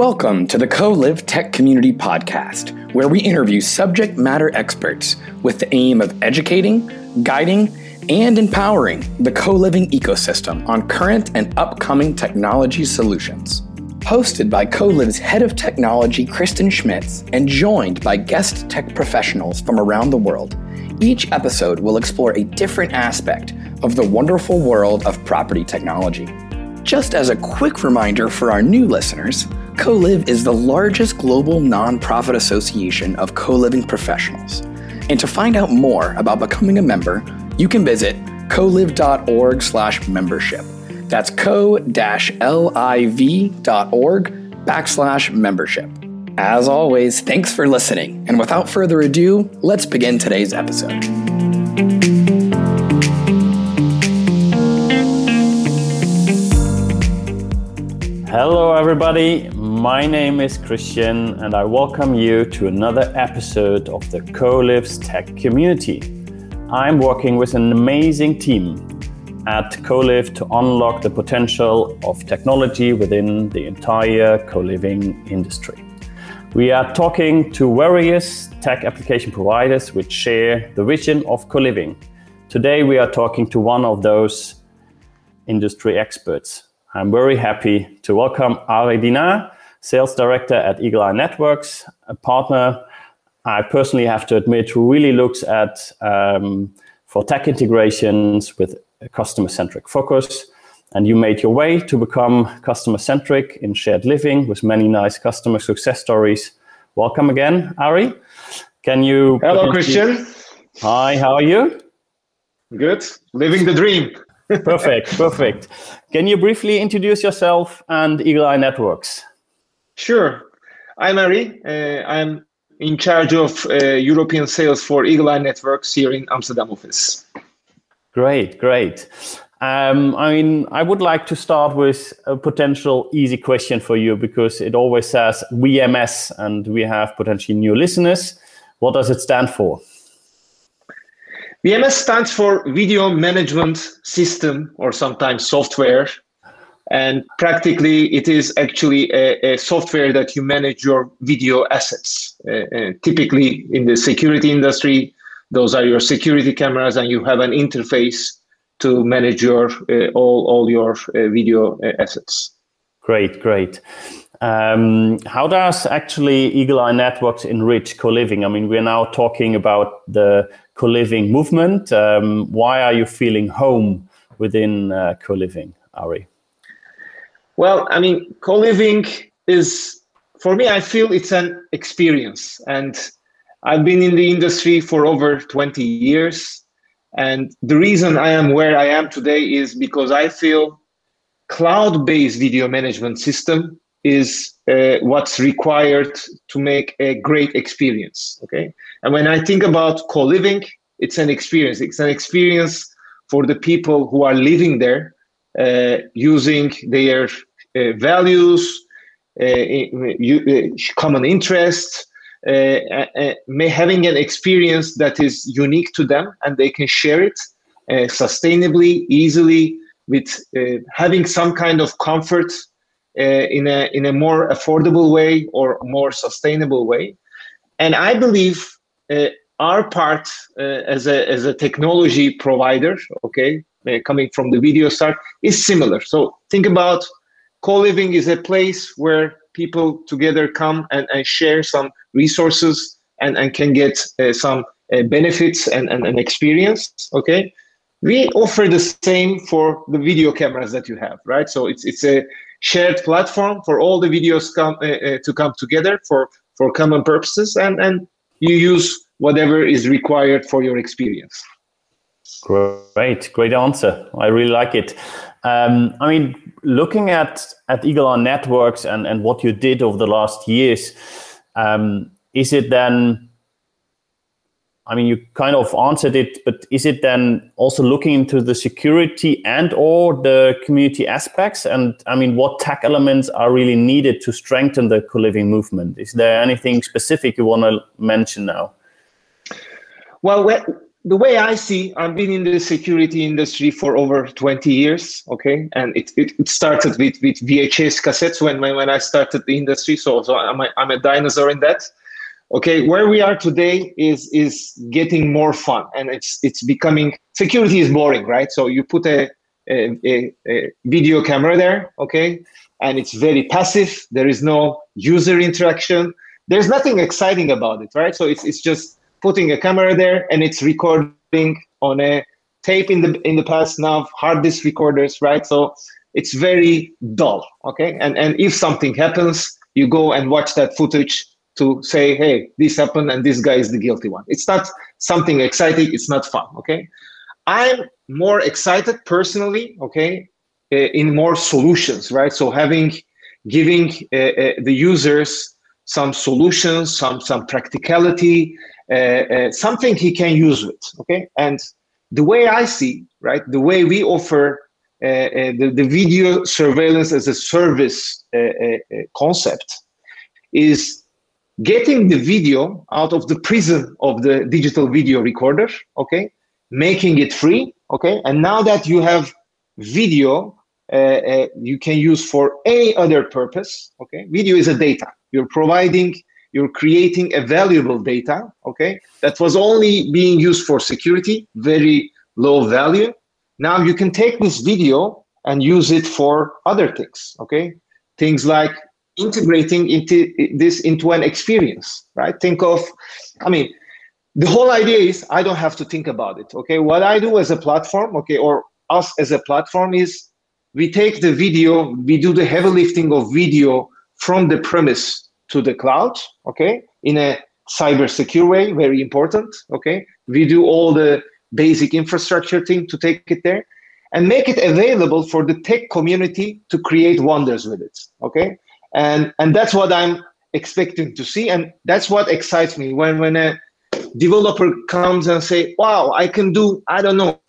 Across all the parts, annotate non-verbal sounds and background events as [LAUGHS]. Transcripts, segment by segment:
Welcome to the Co-Liv Tech Community Podcast, where we interview subject matter experts with the aim of educating, guiding, and empowering the co living ecosystem on current and upcoming technology solutions. Hosted by Co-Liv's head of technology, Christian Schmitz, and joined by guest tech professionals from around the world, each episode will explore a different aspect of the wonderful world of property technology. Just as a quick reminder for our new listeners, Co-Liv is the largest global nonprofit association of co living professionals. And to find out more about becoming a member, you can visit co-liv.org slash membership. That's co-liv.org backslash membership. As always, thanks for listening. And without further ado, let's begin today's episode. Hello, everybody. My name is Christian, and I welcome you to another episode of the Co-Liv's Tech Community. I'm working with an amazing team at Co-Liv to unlock the potential of technology within the entire co living industry. We are talking to various tech application providers which share the vision of co living. Today, we are talking to one of those industry experts. I'm very happy to welcome Ari Dinar, Sales Director at Eagle Eye Networks, a partner I personally have to admit who really looks at um, for tech integrations with a customer centric focus. And you made your way to become customer centric in shared living with many nice customer success stories. Welcome again, Ari. Can you? Hello, Christian. Hi, how are you? Good. Living the dream. [LAUGHS] perfect, perfect. Can you briefly introduce yourself and Eagle Eye Networks? Sure. I'm Ari. Uh, I'm in charge of uh, European sales for Eagle Eye Networks here in Amsterdam office. Great, great. Um, I mean, I would like to start with a potential easy question for you because it always says VMS and we have potentially new listeners. What does it stand for? VMS stands for Video Management System or sometimes software. And practically, it is actually a, a software that you manage your video assets. Uh, uh, typically, in the security industry, those are your security cameras, and you have an interface to manage your uh, all all your uh, video assets. Great, great. Um, how does actually Eagle Eye Networks enrich co-living? I mean, we're now talking about the co-living movement. Um, why are you feeling home within uh, co-living, Ari? Well, I mean, co-living is for me. I feel it's an experience, and I've been in the industry for over 20 years. And the reason I am where I am today is because I feel cloud-based video management system is uh, what's required to make a great experience. Okay, and when I think about co-living, it's an experience. It's an experience for the people who are living there, uh, using their Uh, values, uh, uh, uh, common interests, having an experience that is unique to them, and they can share it sustainably, easily, with having some kind of comfort in a in a more affordable way or more sustainable way. And I believe our part uh, as a as a technology provider okay uh, coming from the video start is similar so think about co-living is a place where people together come and, and share some resources and, and can get uh, some uh, benefits and, and, and experience okay? We offer the same for the video cameras that you have right? So it's it's a shared platform for all the videos come uh, uh, to come together for for common purposes and and you use whatever is required for your experience. Great great answer. I really like it um, I mean, looking at at Eagle Eye Networks and and what you did over the last years, um, is it then? I mean, you kind of answered it, but is it then also looking into the security and or the community aspects? And I mean, what tech elements are really needed to strengthen the co-living movement? Is there anything specific you want to mention now? Well, the way I see, I've been in the security industry for over 20 years, okay? And it, it, it started with, with VHS cassettes when, when, I started the industry. So, so I'm, a, I'm a dinosaur in that. Okay, where we are today is is getting more fun and it's it's becoming security is boring, right? So you put a, a, a, a video camera there, okay, and it's very passive. There is no user interaction. There's nothing exciting about it, right? So it's it's just putting a camera there and it's recording on a tape in the in the past now hard disk recorders right? So it's very dull okay? And and if something happens you go and watch that footage to say hey this happened and this guy is the guilty one. It's not something exciting it's not fun okay? I'm more excited personally okay uh, in more solutions right? So having giving uh, the users some solutions some some practicality uh, uh, something he can use with. Okay, and the way I see, right, the way we offer uh, the, the video surveillance as a service concept is getting the video out of the prison of the digital video recorder okay? Making it free okay? And now that you have video uh, uh, you can use for any other purpose okay? Video is a data. You're providing you're creating a valuable data, okay, that was only being used for security, very low value. Now you can take this video and use it for other things, okay? Things like integrating into this into an experience, right? Think of, I mean, the whole idea is I don't have to think about it, okay? What I do as a platform, okay, or us as a platform is we take the video, we do the heavy lifting of video from the premise to the cloud, okay, in a cyber secure way, very important, okay. We do all the basic infrastructure thing to take it there and make it available for the tech community to create wonders with it, okay. And and that's what I'm expecting to see, and that's what excites me when when a developer comes and say, "Wow, I can do I don't know."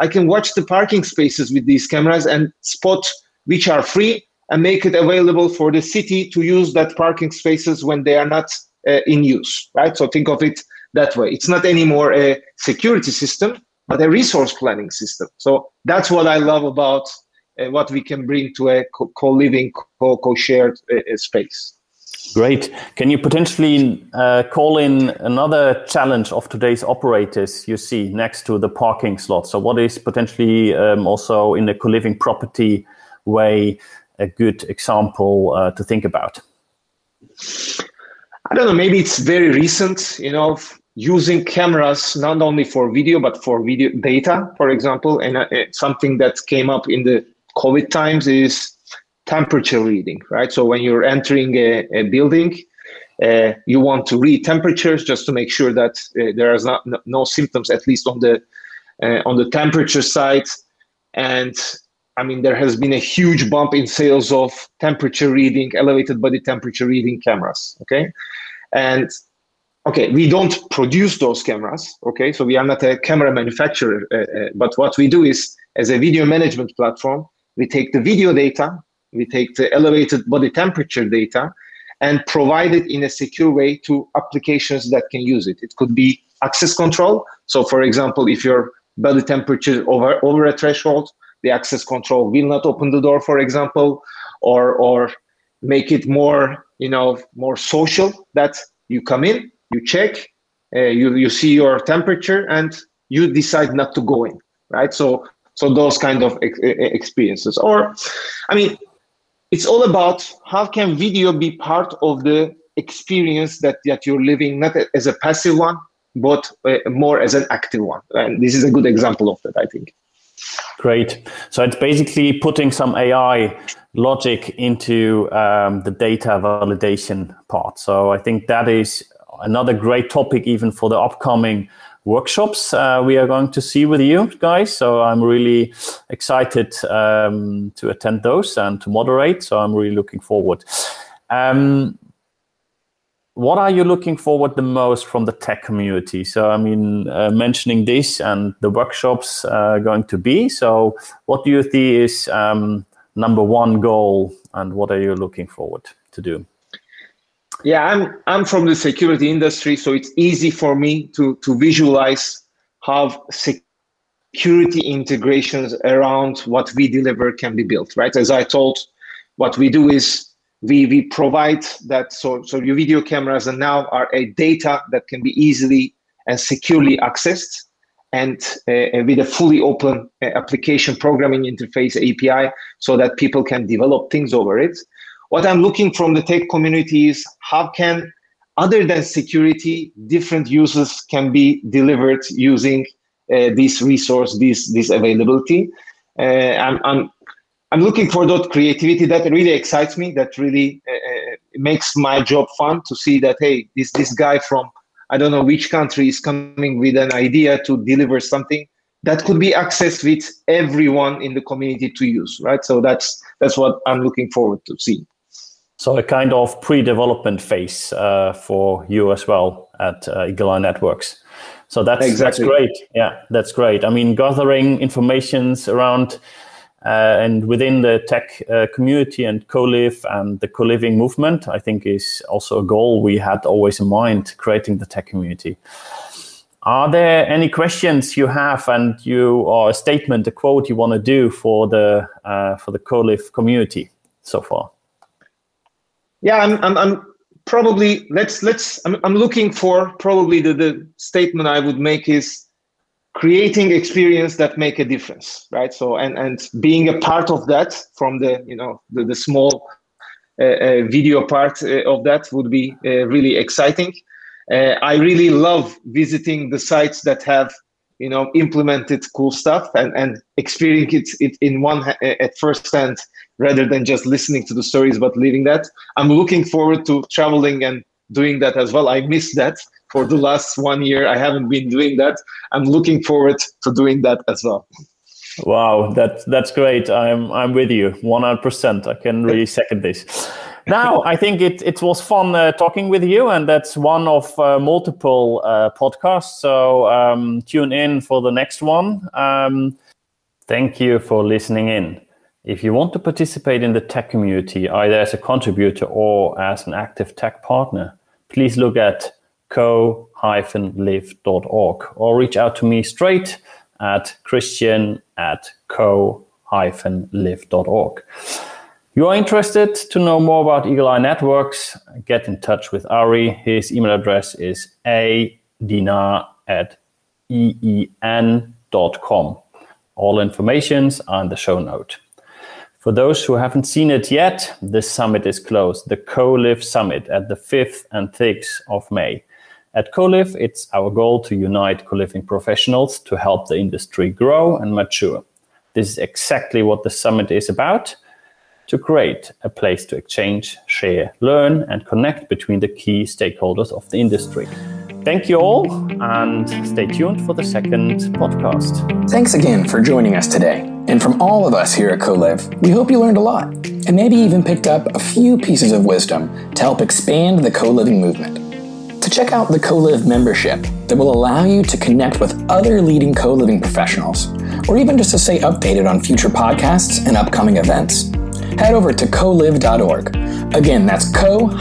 I can watch the parking spaces with these cameras and spot which are free and make it available for the city to use that parking spaces when they are not uh, in use, right? So think of it that way. It's not anymore a security system, but a resource planning system. So that's what I love about uh, what we can bring to a co-living, co-shared uh, space. Great. Can you potentially uh, call in another challenge of today's operators you see next to the parking slot? So, what is potentially um, also in the co living property way a good example uh, to think about? I don't know. Maybe it's very recent. You know, using cameras not only for video but for video data, for example. And uh, something that came up in the COVID times is temperature reading, right? So when you're entering a, a building, uh, you want to read temperatures just to make sure that uh, there is not no, no, symptoms, at least on the on the temperature side. And I mean, there has been a huge bump in sales of temperature reading, elevated body temperature reading cameras. Okay. And okay, we don't produce those cameras. Okay. So we are not a camera manufacturer. Uh, uh, but what we do is, as a video management platform, we take the video data, we take the elevated body temperature data, and provide it in a secure way to applications that can use it. It could be access control. So, for example, if your body temperature over over a threshold, the access control will not open the door, for example, or or make it more you know more social that you come in, you check, uh, you you see your temperature, and you decide not to go in, right? So so those kind of ex- experiences, or I mean, it's all about how can video be part of the experience that that you're living, not as a passive one, but uh, more as an active one. And this is a good example of that, I think. Great. So it's basically putting some AI logic into um, the data validation part. So I think that is another great topic, even for the upcoming workshops uh, we are going to see with you guys. So I'm really excited um, to attend those and to moderate. So I'm really looking forward. Um, what are you looking forward the most from the tech community? So, I mean, uh, mentioning this and the workshops uh, going to be. So, what do you think is um, number one goal, and what are you looking forward to do? Yeah, I'm I'm from the security industry, so it's easy for me to to visualize how security integrations around what we deliver can be built, right? As I told, what we do is we, we provide that so, so your video cameras and now are a data that can be easily and securely accessed and uh, with a fully open uh, application programming interface API so that people can develop things over it. What I'm looking from the tech community is how can, other than security, different uses can be delivered using uh, this resource, this, this availability. Uh, I'm, I'm, I'm looking for that creativity that really excites me, that really uh, uh, makes my job fun to see that, hey, this, this guy from I don't know which country is coming with an idea to deliver something that could be accessed with everyone in the community to use, right? So that's that's what I'm looking forward to see. So a kind of pre-development phase uh, for you as well at uh, Eye Networks. So that's exactly. that's great. Yeah, that's great. I mean, gathering informations around uh, and within the tech uh, community and co-live and the co-living movement, I think is also a goal we had always in mind, creating the tech community. Are there any questions you have, and you or a statement, a quote you want to do for the uh, for the co-live community so far? Yeah, I'm, I'm, I'm probably let's let's I'm, I'm looking for probably the the statement I would make is creating experience that make a difference right? So and and being a part of that from the you know the, the small uh, uh, video part uh, of that would be uh, really exciting. Uh, i really love visiting the sites that have you know implemented cool stuff and and experiencing it, it in one at first hand rather than just listening to the stories but living that. I'm looking forward to traveling and doing that as well. I miss that for the last one year. I haven't been doing that. I'm looking forward to doing that as well. Wow, that that's great. I'm I'm with you 100%. I can really second this. Now, [LAUGHS] I think it it was fun uh, talking with you, and that's one of uh, multiple uh, podcasts. So um, tune in for the next one. Um, thank you for listening in. If you want to participate in the tech community, either as a contributor or as an active tech partner, please look at co-liv.org or reach out to me straight at christian at co-liv.org. You are interested to know more about Eagle Eye Networks? Get in touch with Ari. His email address is adinar at een.com. All informations are in the show note. For those who haven't seen it yet, the summit is closed, the Co-Liv Summit at the 5th and 6th of May. At Co-Liv, it's our goal to unite co-living professionals to help the industry grow and mature. This is exactly what the summit is about to create a place to exchange, share, learn, and connect between the key stakeholders of the industry. Thank you all, and stay tuned for the second podcast. Thanks again for joining us today. And from all of us here at Co-Liv, we hope you learned a lot and maybe even picked up a few pieces of wisdom to help expand the co living movement check out the Co-Liv membership that will allow you to connect with other leading co living professionals, or even just to stay updated on future podcasts and upcoming events. Head over to co-liv.org. Again, that's co-liv.org.